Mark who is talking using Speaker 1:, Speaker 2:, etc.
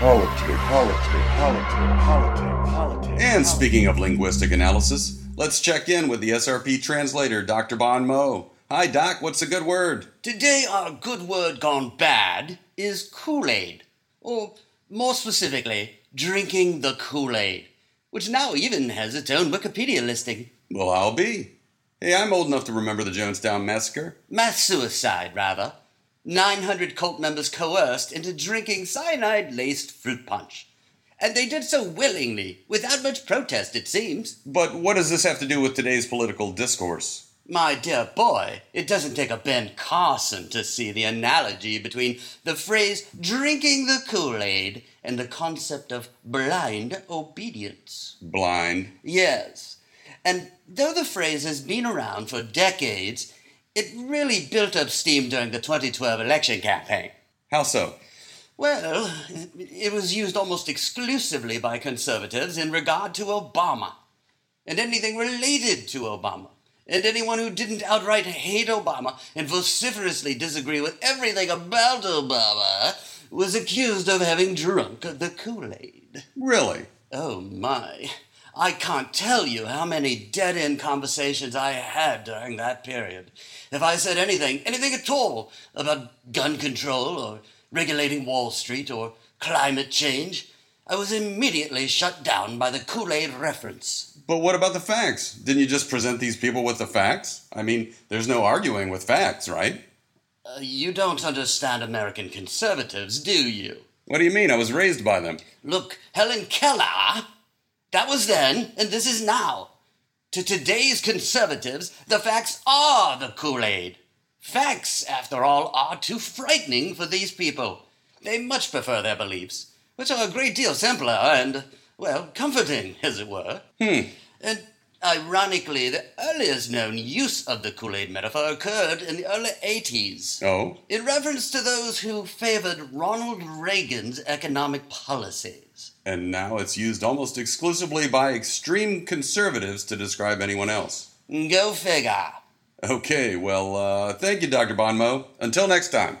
Speaker 1: Politics, politics, politics, politics, politics.
Speaker 2: And speaking of linguistic analysis, let's check in with the SRP translator, Dr. Bon Mo. Hi, Doc, what's a good word?
Speaker 3: Today, our good word gone bad is Kool Aid. Or, more specifically, drinking the Kool Aid, which now even has its own Wikipedia listing.
Speaker 2: Well, I'll be. Hey, I'm old enough to remember the Jonestown Massacre.
Speaker 3: Mass suicide, rather. 900 cult members coerced into drinking cyanide laced fruit punch. And they did so willingly, without much protest, it seems.
Speaker 2: But what does this have to do with today's political discourse?
Speaker 3: My dear boy, it doesn't take a Ben Carson to see the analogy between the phrase drinking the Kool Aid and the concept of blind obedience.
Speaker 2: Blind.
Speaker 3: Yes. And though the phrase has been around for decades, it really built up steam during the 2012 election campaign.
Speaker 2: How so?
Speaker 3: Well, it was used almost exclusively by conservatives in regard to Obama and anything related to Obama. And anyone who didn't outright hate Obama and vociferously disagree with everything about Obama was accused of having drunk the Kool Aid.
Speaker 2: Really?
Speaker 3: Oh my. I can't tell you how many dead end conversations I had during that period. If I said anything, anything at all, about gun control or regulating Wall Street or climate change, I was immediately shut down by the Kool Aid reference.
Speaker 2: But what about the facts? Didn't you just present these people with the facts? I mean, there's no arguing with facts, right?
Speaker 3: Uh, you don't understand American conservatives, do you?
Speaker 2: What do you mean? I was raised by them.
Speaker 3: Look, Helen Keller, that was then, and this is now. To today's conservatives, the facts are the Kool Aid. Facts, after all, are too frightening for these people. They much prefer their beliefs, which are a great deal simpler and, well, comforting, as it were.
Speaker 2: Hmm.
Speaker 3: And ironically, the earliest known use of the Kool Aid metaphor occurred in the early 80s.
Speaker 2: Oh?
Speaker 3: In reference to those who favored Ronald Reagan's economic policies.
Speaker 2: And now it's used almost exclusively by extreme conservatives to describe anyone else.
Speaker 3: Go figure.
Speaker 2: Okay, well, uh, thank you, Dr. Bonmo. Until next time.